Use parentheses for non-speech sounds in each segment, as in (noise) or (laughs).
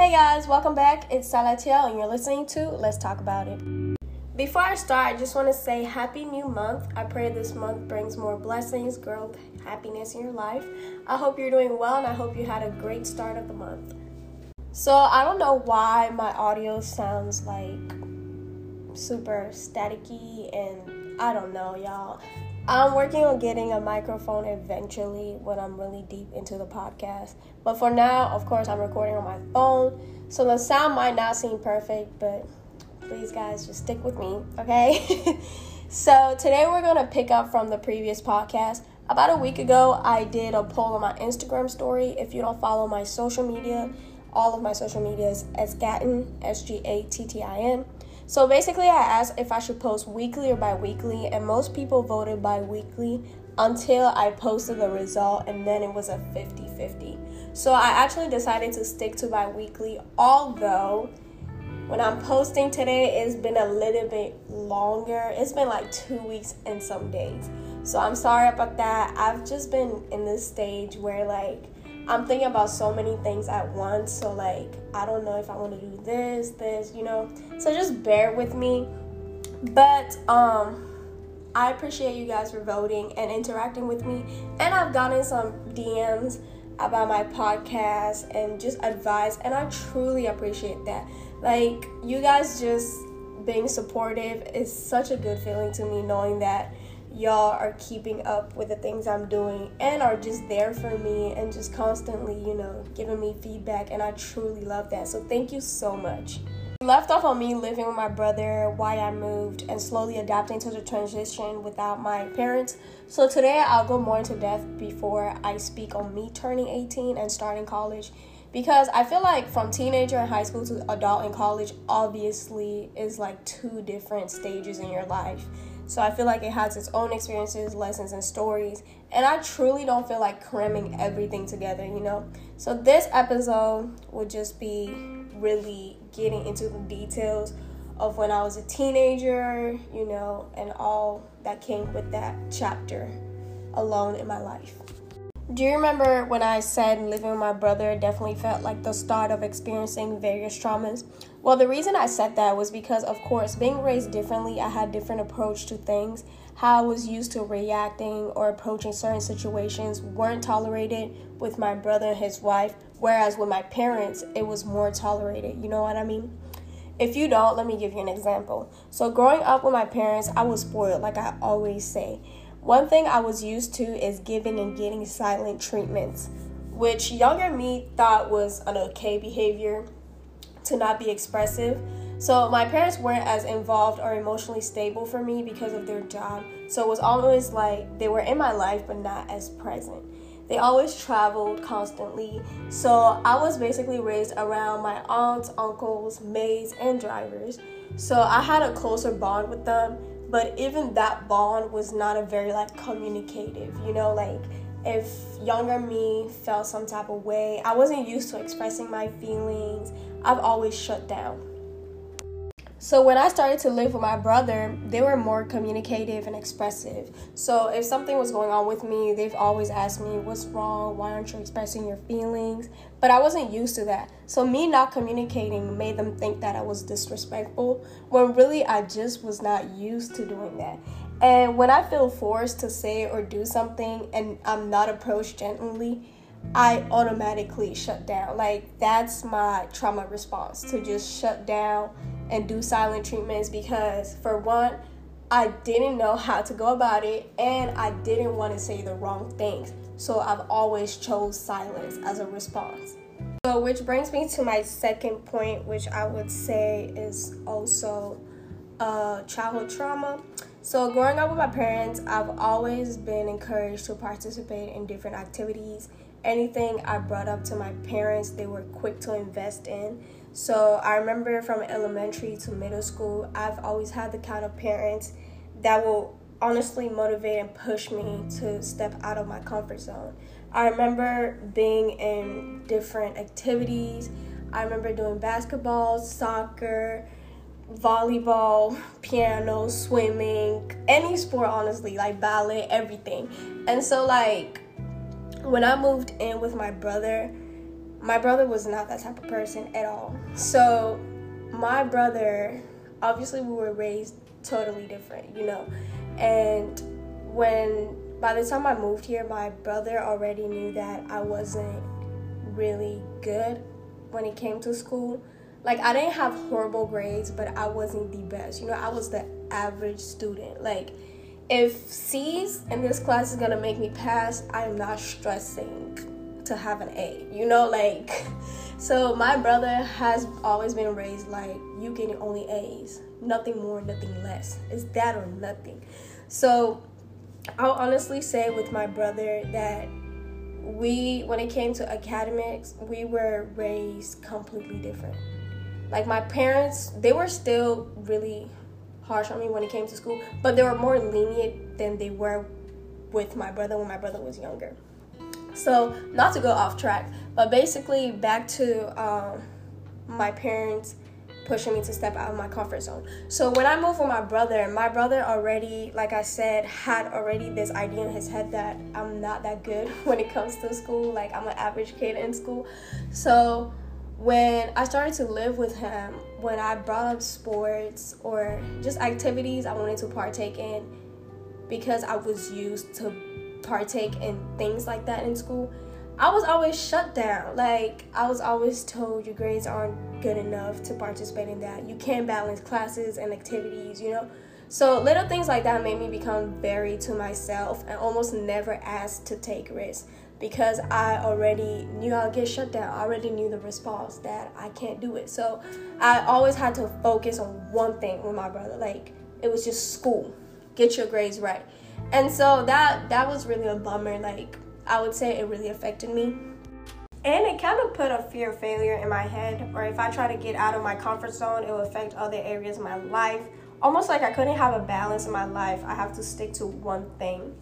Hey guys, welcome back. It's Salatiel, and you're listening to Let's Talk About It. Before I start, I just want to say Happy New Month. I pray this month brings more blessings, growth, happiness in your life. I hope you're doing well, and I hope you had a great start of the month. So, I don't know why my audio sounds like super staticky, and I don't know, y'all. I'm working on getting a microphone eventually when I'm really deep into the podcast. But for now, of course, I'm recording on my phone, so the sound might not seem perfect, but please, guys, just stick with me, okay? (laughs) so, today we're going to pick up from the previous podcast. About a week ago, I did a poll on my Instagram story. If you don't follow my social media, all of my social media is Sgattin, S G A T T I N. So basically, I asked if I should post weekly or bi weekly, and most people voted bi weekly until I posted the result, and then it was a 50 50. So I actually decided to stick to bi weekly, although when I'm posting today, it's been a little bit longer. It's been like two weeks and some days. So I'm sorry about that. I've just been in this stage where, like, I'm thinking about so many things at once. So, like, I don't know if I want to do this, this, you know. So, just bear with me. But, um, I appreciate you guys for voting and interacting with me. And I've gotten some DMs about my podcast and just advice. And I truly appreciate that. Like, you guys just being supportive is such a good feeling to me knowing that y'all are keeping up with the things I'm doing and are just there for me and just constantly, you know, giving me feedback. And I truly love that. So thank you so much. Left off on me living with my brother, why I moved, and slowly adapting to the transition without my parents. So today I'll go more into depth before I speak on me turning 18 and starting college because I feel like from teenager in high school to adult in college obviously is like two different stages in your life. So I feel like it has its own experiences, lessons, and stories. And I truly don't feel like cramming everything together, you know? So this episode will just be really getting into the details of when I was a teenager, you know, and all that came with that chapter alone in my life. Do you remember when I said living with my brother definitely felt like the start of experiencing various traumas? Well, the reason I said that was because, of course, being raised differently, I had different approach to things. How I was used to reacting or approaching certain situations weren't tolerated with my brother and his wife, whereas with my parents, it was more tolerated. You know what I mean? If you don't, let me give you an example. So, growing up with my parents, I was spoiled, like I always say. One thing I was used to is giving and getting silent treatments, which younger me thought was an okay behavior to not be expressive. So my parents weren't as involved or emotionally stable for me because of their job. So it was always like they were in my life but not as present. They always traveled constantly. So I was basically raised around my aunts, uncles, maids, and drivers. So I had a closer bond with them but even that bond was not a very like communicative you know like if younger me felt some type of way i wasn't used to expressing my feelings. I've always shut down so when I started to live with my brother, they were more communicative and expressive. So if something was going on with me, they've always asked me, "What's wrong? Why aren't you expressing your feelings?" But I wasn't used to that. So me not communicating made them think that I was disrespectful, when really I just was not used to doing that. And when I feel forced to say or do something and I'm not approached gently, I automatically shut down. Like that's my trauma response to just shut down and do silent treatments because, for one, I didn't know how to go about it and I didn't want to say the wrong things. So I've always chose silence as a response. So which brings me to my second point, which I would say is also uh, childhood trauma. So growing up with my parents, I've always been encouraged to participate in different activities. Anything I brought up to my parents, they were quick to invest in. So I remember from elementary to middle school, I've always had the kind of parents that will honestly motivate and push me to step out of my comfort zone. I remember being in different activities. I remember doing basketball, soccer, volleyball, (laughs) piano, swimming, any sport honestly, like ballet, everything. And so like when I moved in with my brother, my brother was not that type of person at all. So, my brother, obviously, we were raised totally different, you know. And when, by the time I moved here, my brother already knew that I wasn't really good when it came to school. Like, I didn't have horrible grades, but I wasn't the best. You know, I was the average student. Like, if C's in this class is gonna make me pass, I am not stressing to have an A. You know, like, (laughs) so my brother has always been raised like you getting only A's, nothing more, nothing less. It's that or nothing. So I'll honestly say with my brother that we, when it came to academics, we were raised completely different. Like my parents, they were still really harsh on me when it came to school, but they were more lenient than they were with my brother when my brother was younger. So, not to go off track, but basically back to um, my parents pushing me to step out of my comfort zone. So when I moved with my brother, my brother already, like I said, had already this idea in his head that I'm not that good (laughs) when it comes to school. Like I'm an average kid in school. So when I started to live with him, when I brought up sports or just activities I wanted to partake in because I was used to partake in things like that in school, I was always shut down. Like, I was always told your grades aren't good enough to participate in that. You can't balance classes and activities, you know? So, little things like that made me become very to myself and almost never asked to take risks because I already knew I'd get shut down. I already knew the response that I can't do it. So I always had to focus on one thing with my brother. Like it was just school. Get your grades right. And so that that was really a bummer. Like I would say it really affected me. And it kind of put a fear of failure in my head, or if I try to get out of my comfort zone, it will affect other areas of my life. Almost like I couldn't have a balance in my life. I have to stick to one thing.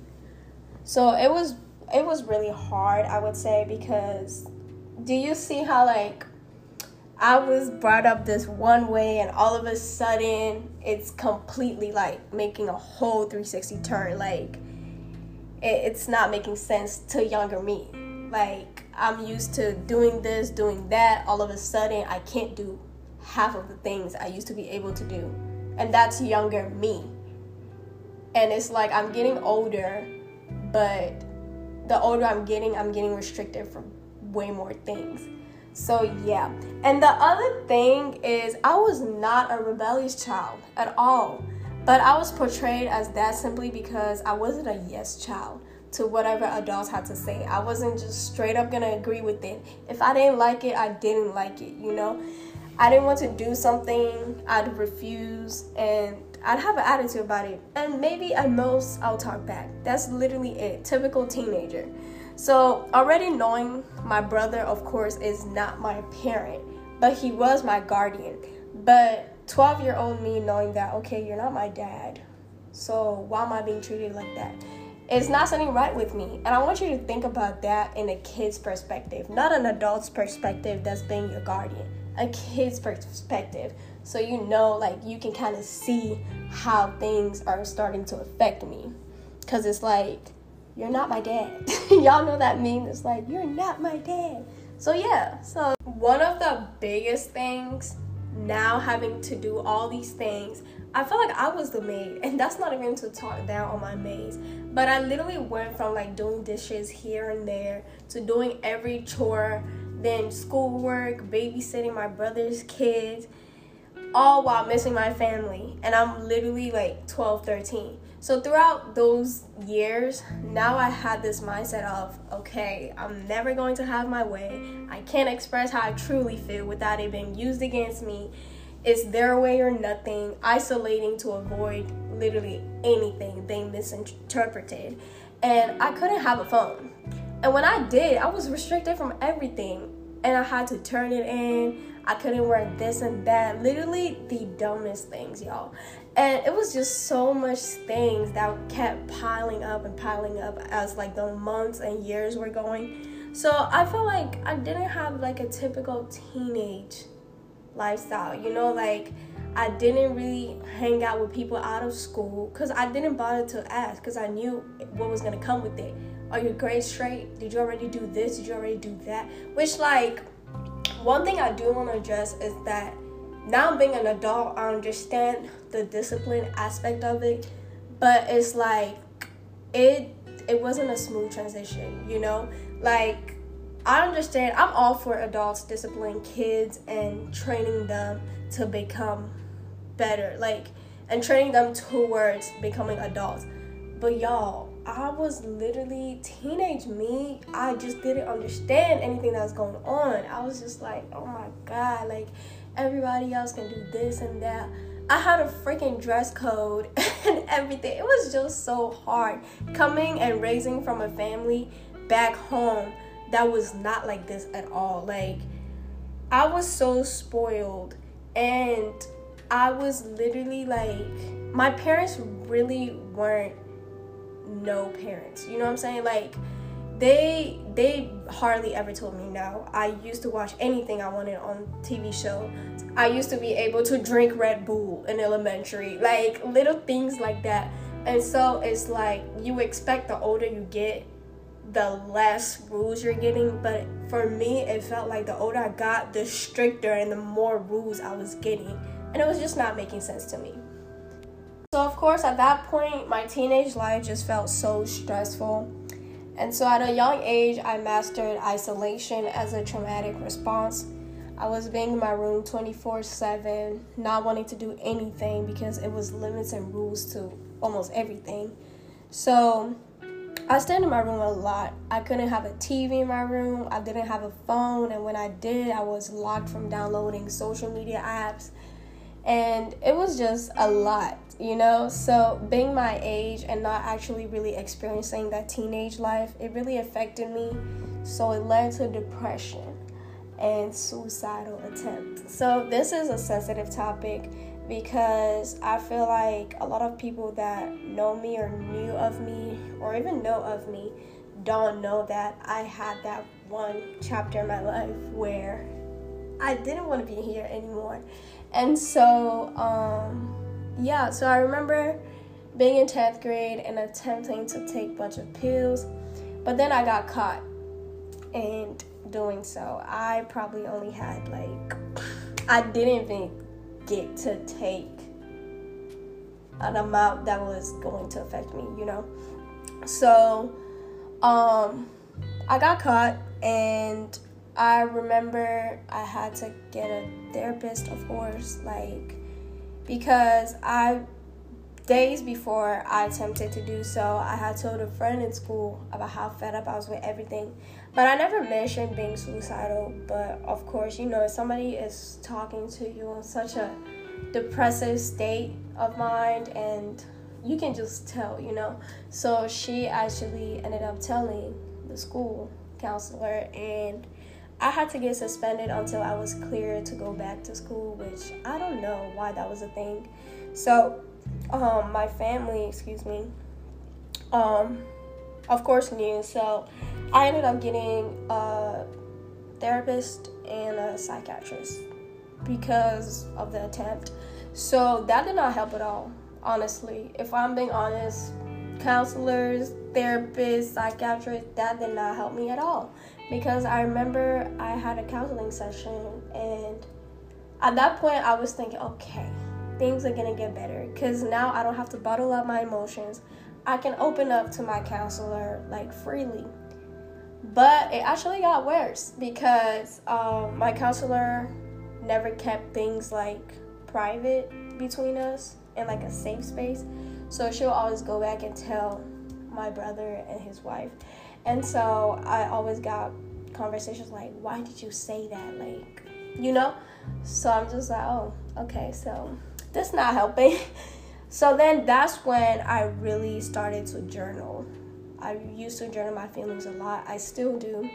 So it was it was really hard, I would say, because do you see how like I was brought up this one way and all of a sudden it's completely like making a whole 360 turn. Like it, it's not making sense to younger me. Like I'm used to doing this doing that. All of a sudden I can't do half of the things I used to be able to do. And that's younger me. And it's like I'm getting older but the older I'm getting, I'm getting restricted from way more things. So, yeah. And the other thing is, I was not a rebellious child at all. But I was portrayed as that simply because I wasn't a yes child to whatever adults had to say. I wasn't just straight up gonna agree with it. If I didn't like it, I didn't like it, you know? I didn't want to do something, I'd refuse, and I'd have an attitude about it. And maybe at most, I'll talk back. That's literally it. Typical teenager. So, already knowing my brother, of course, is not my parent, but he was my guardian. But 12 year old me knowing that, okay, you're not my dad. So, why am I being treated like that? It's not something right with me. And I want you to think about that in a kid's perspective, not an adult's perspective that's being your guardian, a kid's perspective so you know like you can kind of see how things are starting to affect me because it's like you're not my dad. (laughs) Y'all know that meme it's like you're not my dad. So yeah so one of the biggest things now having to do all these things i felt like i was the maid and that's not even to talk down on my maids but i literally went from like doing dishes here and there to doing every chore then schoolwork babysitting my brother's kids all while missing my family and i'm literally like 12 13 so throughout those years now i had this mindset of okay i'm never going to have my way. I can't express how i truly feel without it being used against me. It's their way or nothing isolating to avoid literally anything being misinterpreted. And i couldn't have a phone. And when i did i was restricted from everything. And i had to turn it in I couldn't wear this and that. Literally the dumbest things, y'all. And it was just so much things that kept piling up and piling up as like the months and years were going. So I felt like I didn't have like a typical teenage lifestyle, you know, like I didn't really hang out with people out of school because I didn't bother to ask because I knew what was gonna come with it. Are your grades straight? Did you already do this? Did you already do that? Which like one thing I do want to address is that now being an adult, I understand the discipline aspect of it, but it's like it it wasn't a smooth transition, you know? Like I understand I'm all for adults disciplining kids and training them to become better, like and training them towards becoming adults. But y'all, I was literally teenage me. I just didn't understand anything that was going on. I was just like, oh my god, like everybody else can do this and that. I had a freaking dress code (laughs) and everything. It was just so hard coming and raising from a family back home that was not like this at all. Like I was so spoiled and I was literally like my parents really weren't no parents. You know what I'm saying? Like they they hardly ever told me no. I used to watch anything I wanted on TV show. I used to be able to drink Red Bull in elementary, like little things like that. And so it's like you expect the older you get, the less rules you're getting. But for me, it felt like the older I got, the stricter and the more rules I was getting. And it was just not making sense to me. So, of course, at that point, my teenage life just felt so stressful. And so, at a young age, I mastered isolation as a traumatic response. I was being in my room 24 7, not wanting to do anything because it was limits and rules to almost everything. So, I stayed in my room a lot. I couldn't have a TV in my room. I didn't have a phone. And when I did, I was locked from downloading social media apps. And it was just a lot you know? So, being my age and not actually really experiencing that teenage life, it really affected me. So, it led to depression and suicidal attempts. So, this is a sensitive topic because I feel like a lot of people that know me or knew of me or even know of me don't know that I had that one chapter in my life where I didn't want to be here anymore. And so, um, yeah, so I remember being in 10th grade and attempting to take a bunch of pills, but then I got caught and doing so. I probably only had like, I didn't even get to take an amount that was going to affect me, you know? So, um, I got caught and I remember I had to get a therapist, of course, like because I days before I attempted to do so, I had told a friend in school about how fed up I was with everything. But I never mentioned being suicidal. But of course, you know, if somebody is talking to you in such a depressive state of mind, and you can just tell, you know. So she actually ended up telling the school counselor, and I had to get suspended until I was cleared to go back to school, which I don't know why that was a thing. So, um, my family, excuse me, um, of course knew. So, I ended up getting a therapist and a psychiatrist because of the attempt. So, that did not help at all, honestly. If I'm being honest, counselors, therapists, psychiatrists, that did not help me at all because I remember I had a counseling session and at that point I was thinking, okay, things are gonna get better because now I don't have to bottle up my emotions. I can open up to my counselor like freely. But it actually got worse because um, my counselor never kept things like private between us in like a safe space. So she'll always go back and tell my brother and his wife. And so I always got conversations like, why did you say that? Like, you know? So I'm just like, oh, okay, so that's not helping. (laughs) so then that's when I really started to journal. I used to journal my feelings a lot. I still do.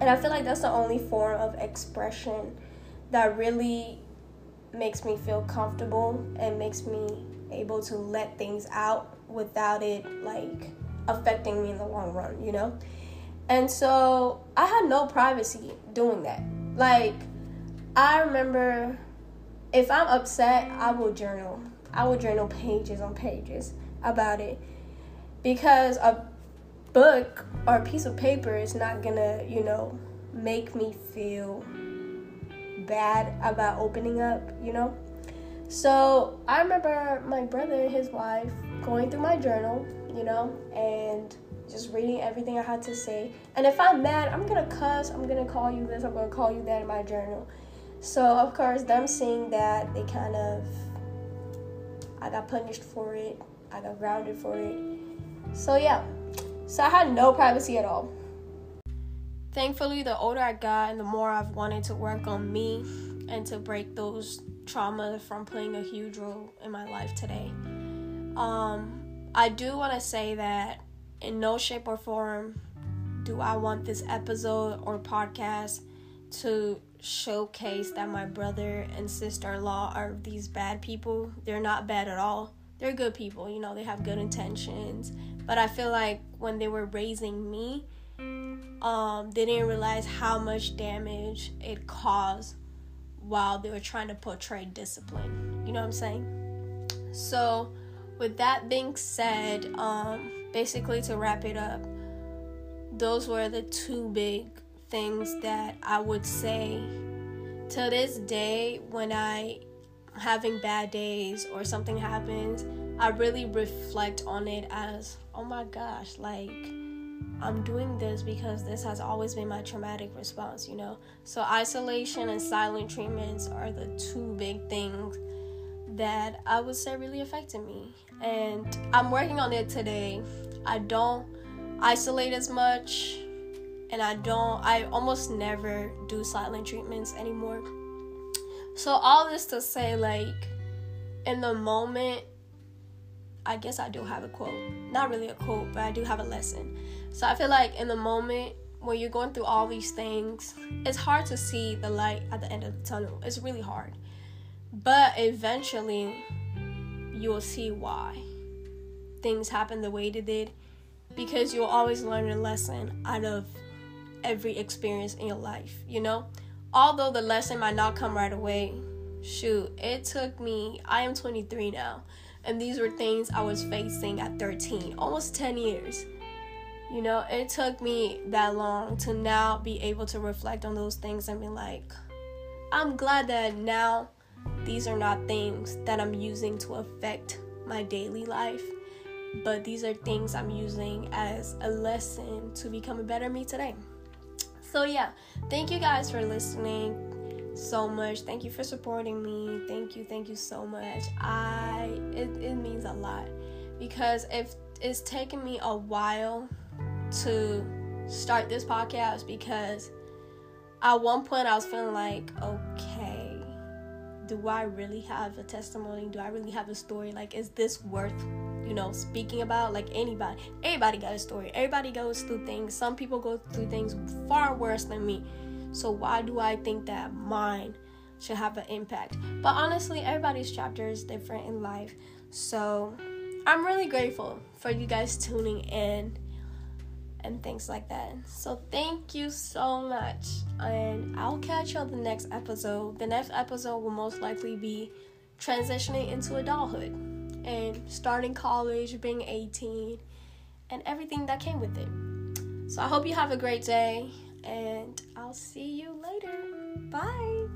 And I feel like that's the only form of expression that really makes me feel comfortable and makes me able to let things out without it like affecting me in the long run, you know? And so I had no privacy doing that. Like, I remember if I'm upset, I will journal. I will journal pages on pages about it. Because a book or a piece of paper is not gonna, you know, make me feel bad about opening up, you know? So I remember my brother and his wife going through my journal, you know, and just reading everything I had to say. And if I'm mad, I'm gonna cuss, I'm gonna call you this, I'm gonna call you that in my journal. So, of course, them seeing that, they kind of, I got punished for it, I got grounded for it. So, yeah, so I had no privacy at all. Thankfully, the older I got and the more I've wanted to work on me and to break those traumas from playing a huge role in my life today. Um, I do want to say that in no shape or form do I want this episode or podcast to showcase that my brother and sister in law are these bad people. They're not bad at all. They're good people, you know, they have good intentions. But I feel like when they were raising me, um, they didn't realize how much damage it caused while they were trying to portray discipline. You know what I'm saying? So, with that being said, um, basically to wrap it up, those were the two big things that I would say to this day when I having bad days or something happens, I really reflect on it as, oh my gosh, like I'm doing this because this has always been my traumatic response, you know? So, isolation and silent treatments are the two big things that I would say really affected me. And I'm working on it today. I don't isolate as much and I don't I almost never do silent treatments anymore. So all this to say like in the moment I guess I do have a quote. Not really a quote, but I do have a lesson. So I feel like in the moment when you're going through all these things, it's hard to see the light at the end of the tunnel. It's really hard. But eventually you will see why things happen the way they did because you'll always learn a lesson out of every experience in your life, you know? Although the lesson might not come right away, shoot, it took me, I am 23 now, and these were things I was facing at 13, almost 10 years. You know, it took me that long to now be able to reflect on those things and be like, I'm glad that now these are not things that I'm using to affect my daily life, but these are things I'm using as a lesson to become a better me today. So, yeah, thank you guys for listening so much. Thank you for supporting me. Thank you, thank you so much. I it, it means a lot because if it's taken me a while to start this podcast because at one point I was feeling like, okay, do I really have a testimony? Do I really have a story? Like, is this worth you know, speaking about like anybody. Everybody got a story. Everybody goes through things. Some people go through things far worse than me. So why do I think that mine should have an impact? But honestly, everybody's chapter is different in life. So I'm really grateful for you guys tuning in and things like that. So thank you so much. And I'll catch you on the next episode. The next episode will most likely be transitioning into adulthood and starting college, being 18, and everything that came with it. So I hope you have a great day, and I'll see you later. Bye.